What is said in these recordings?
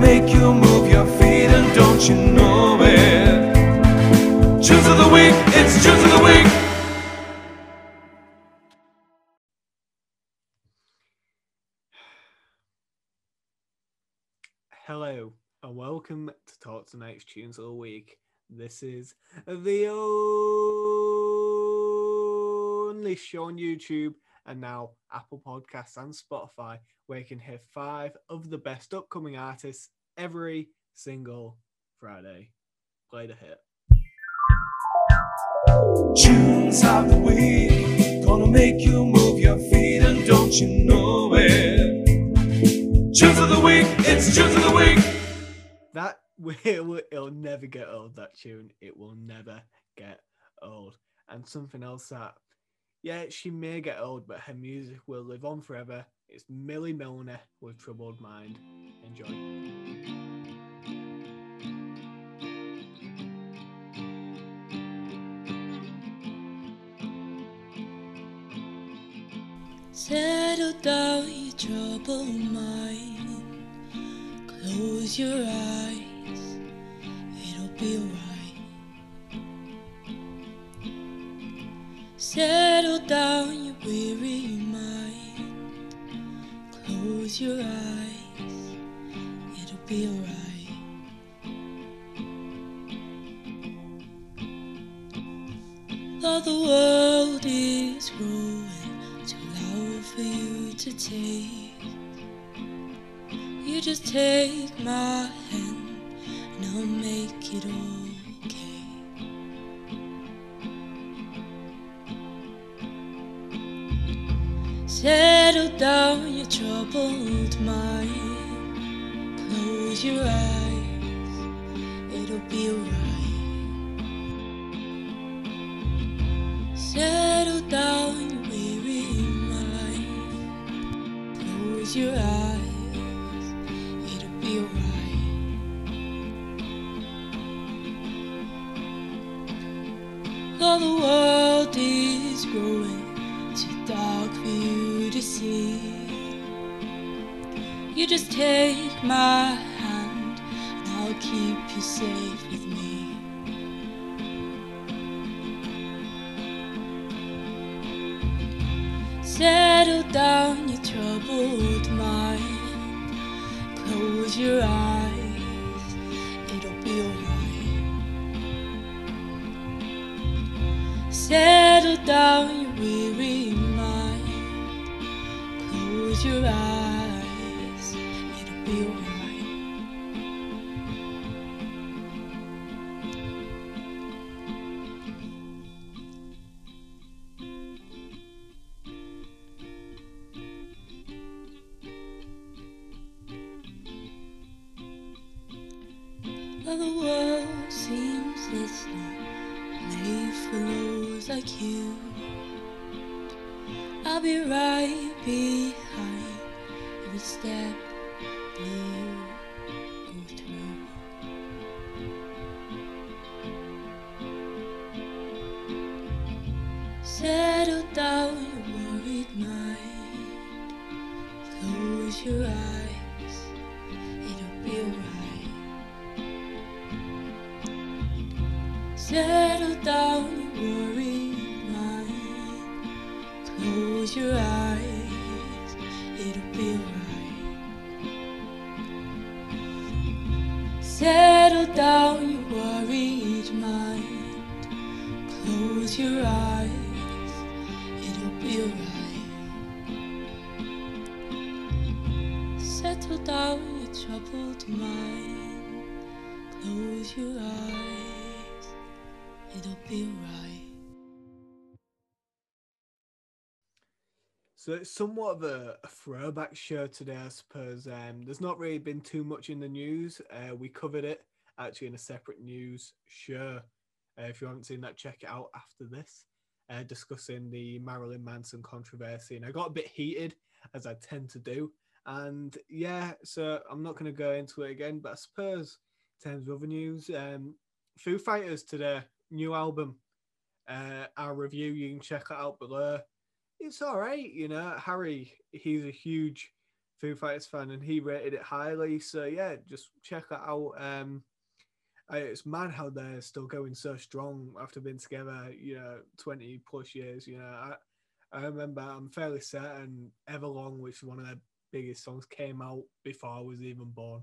make you move your feet, and don't you know it? Tunes of the week, it's tunes of the week. Hello and welcome to Talk Tonight's Tunes of the Week. This is the only show on YouTube and now Apple Podcasts and Spotify where you can hear five of the best upcoming artists every single Friday. Play the hit. Tunes of the week, gonna make you move your feet, and don't you know it? Tunes of the week, it's tunes of the week. That will it'll never get old. That tune, it will never get old. And something else that, yeah, she may get old, but her music will live on forever. It's Millie Milner with Troubled Mind. Enjoy. Settle down, your troubled mind. Close your eyes, it'll be alright. Settle down, your weary mind. Close your eyes, it'll be alright. Be alright. Close your eyes, it'll be alright. Settle down your weary mind. Close your eyes, Right behind every step you go through. Settle your eyes, it'll be alright. Settle down your troubled mind. Close your eyes, it'll be alright. So it's somewhat of a, throwback show today, I suppose. Um, there's not really been too much in the news. Uh, we covered it actually in a separate news show. Uh, if you haven't seen that, check it out after this, uh, discussing the Marilyn Manson controversy. And I got a bit heated, as I tend to do. And yeah, so I'm not going to go into it again, but I suppose in terms of other news, um, Foo Fighters today, new album. Uh, our review, you can check it out below it's all right, you know. Harry, he's a huge Foo Fighters fan, and he rated it highly. So yeah, just check it out. Um, I- it's mad how they're still going so strong after being together, you know, twenty plus years. You know, I I remember I'm fairly certain Everlong, which is one of their biggest songs, came out before I was even born.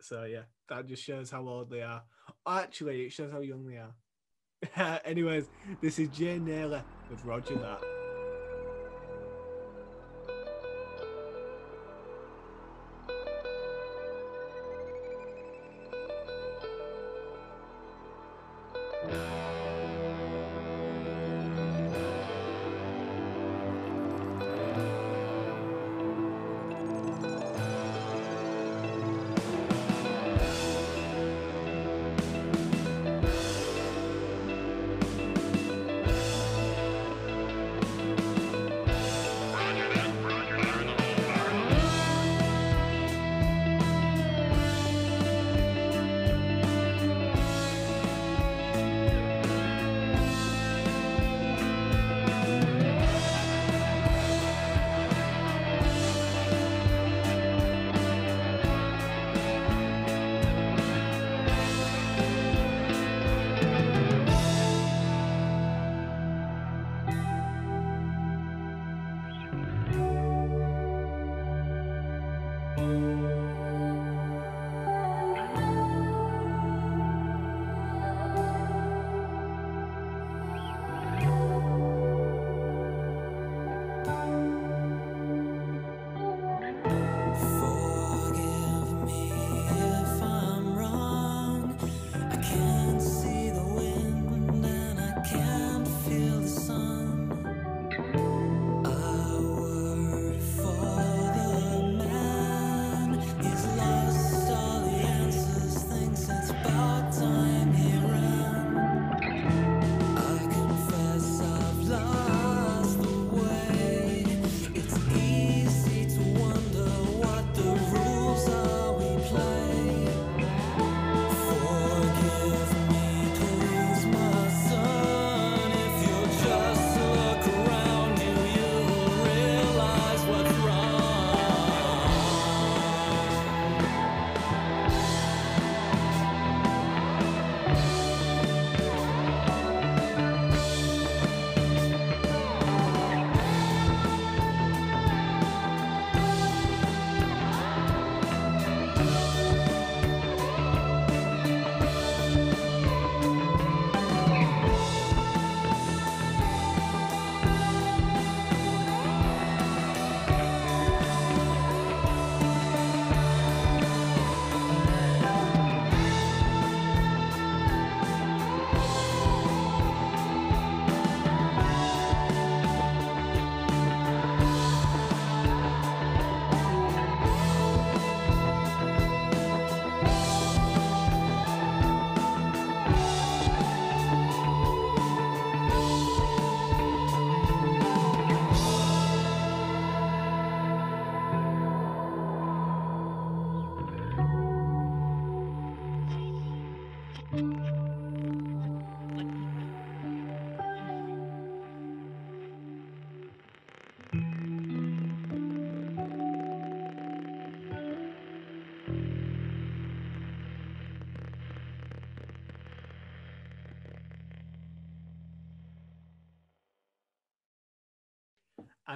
So yeah, that just shows how old they are. Actually, it shows how young they are. Anyways, this is Jay Naylor with Roger That.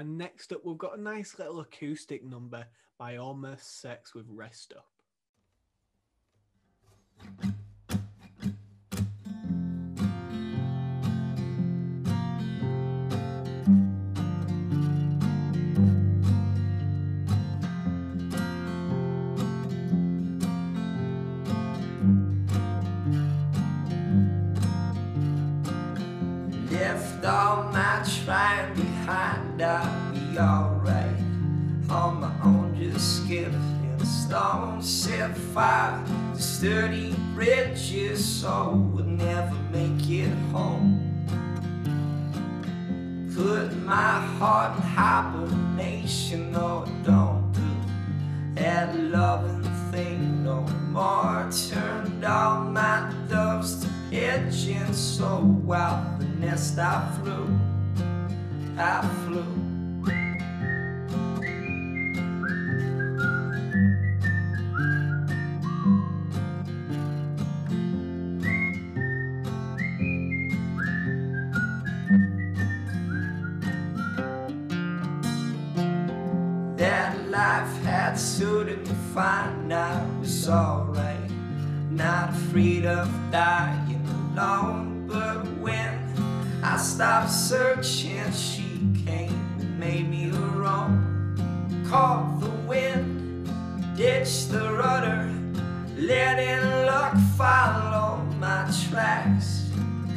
And next up, we've got a nice little acoustic number by Almost Sex with Rest Up. All my trying behind, I'll be alright. On my own, just in a storm, set fire to sturdy bridges, so would never make it home. Put my heart in hibernation, no, it don't do that loving thing no more. Turned all my doves to pigeons, so out the nest I flew, I flew. Searching, she came made me her own. Caught the wind, ditched the rudder, letting luck follow my tracks.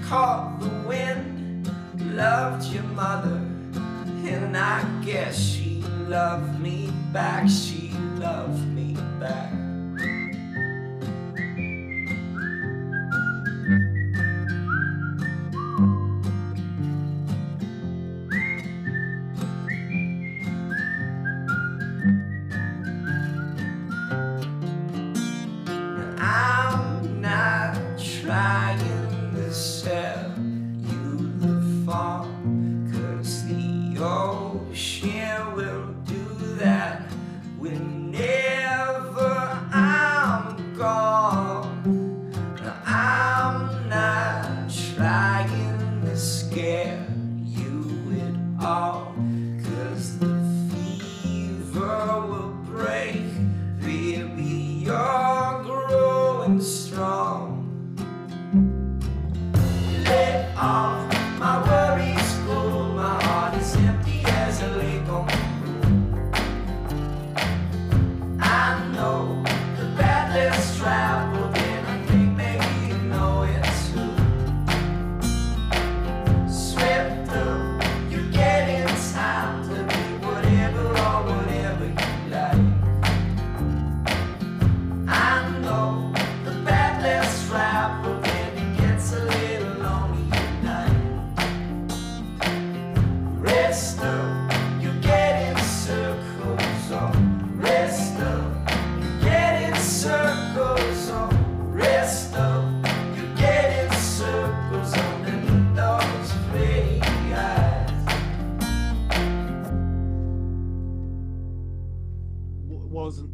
Caught the wind, loved your mother, and I guess she loved me back. She loved me back.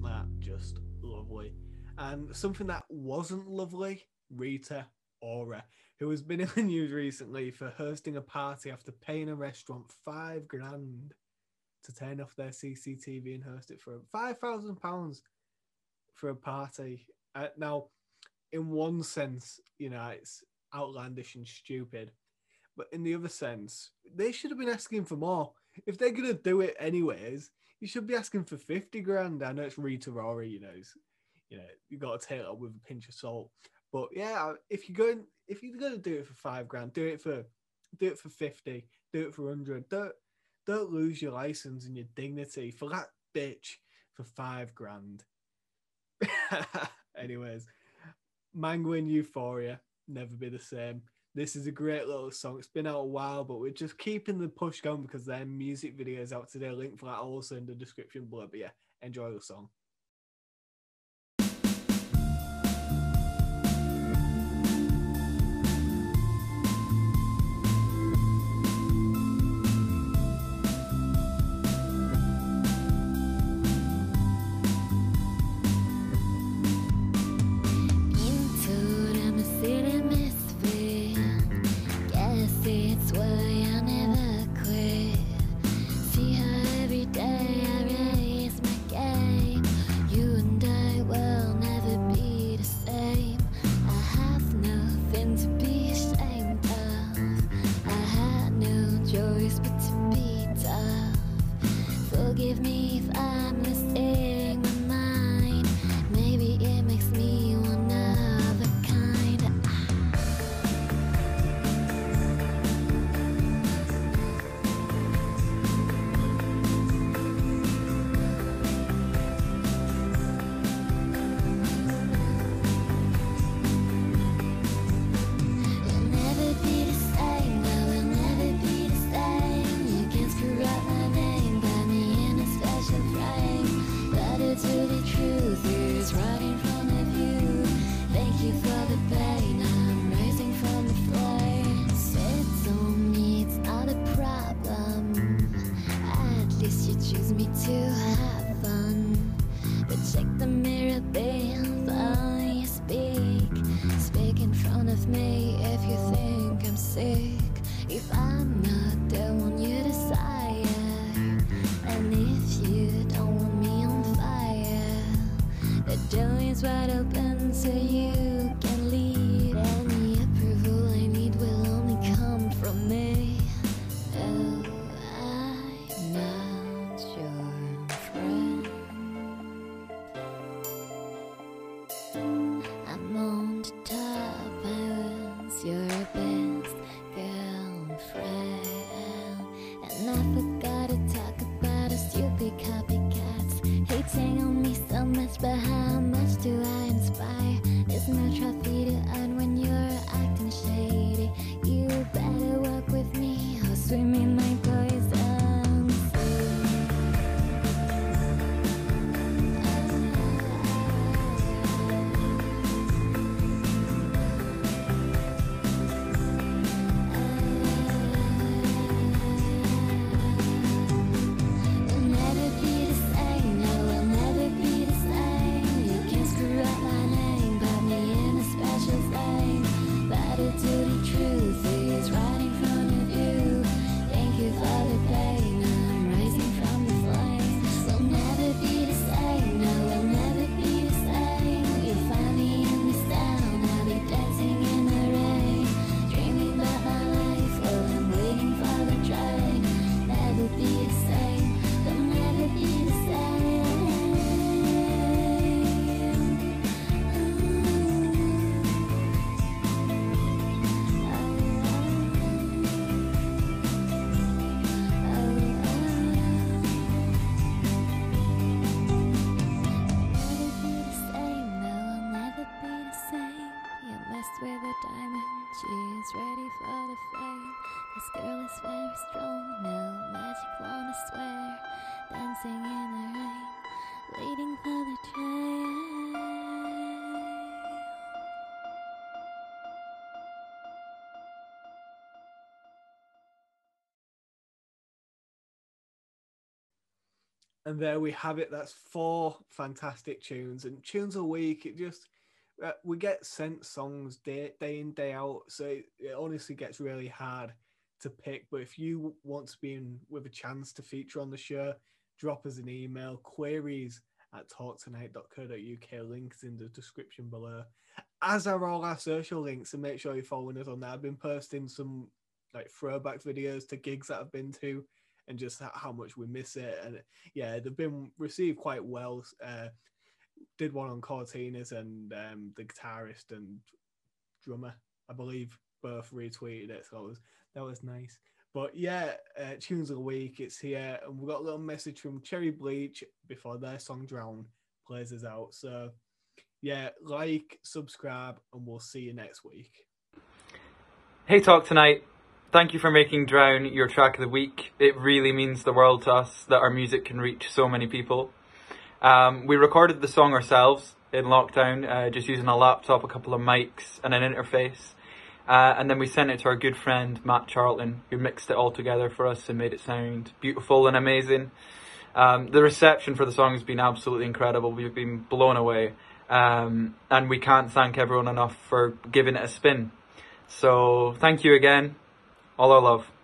Wasn't that just lovely? And something that wasn't lovely, Rita Ora, who has been in the news recently for hosting a party after paying a restaurant five grand to turn off their CCTV and host it for five thousand pounds for a party. Uh, now, in one sense, you know, it's outlandish and stupid, but in the other sense, they should have been asking for more. If they're gonna do it anyways, you should be asking for 50 grand. I know it's Rita Ora, you know, you know, you got to take it up with a pinch of salt. But yeah, if you're going, if you're going to do it for five grand, do it for, do it for 50, do it for 100. Don't, don't lose your license and your dignity for that bitch for five grand. Anyways, Mango in Euphoria, never be the same. This is a great little song. It's been out a while, but we're just keeping the push going because their music video is out today. Link for that also in the description below. But yeah, enjoy the song. And there we have it. That's four fantastic tunes and tunes a week. It just uh, we get sent songs day day in day out, so it, it honestly gets really hard to pick. But if you want to be in with a chance to feature on the show, drop us an email queries at talktonight.co.uk. Links in the description below, as are all our social links. And make sure you're following us on there. I've been posting some like throwback videos to gigs that I've been to and just how much we miss it. And yeah, they've been received quite well. Uh, did one on Cortinas and um, the guitarist and drummer, I believe, both retweeted it. So that was that was nice. But yeah, uh, tunes of the week, it's here, and we've got a little message from Cherry Bleach before their song "Drown" plays us out. So yeah, like, subscribe, and we'll see you next week. Hey Talk Tonight, thank you for making Drown your track of the week. It really means the world to us that our music can reach so many people. Um, we recorded the song ourselves in lockdown, uh, just using a laptop, a couple of mics, and an interface. Uh, and then we sent it to our good friend Matt Charlton, who mixed it all together for us and made it sound beautiful and amazing. Um, the reception for the song has been absolutely incredible. We've been blown away. Um, and we can't thank everyone enough for giving it a spin. So thank you again. All our love.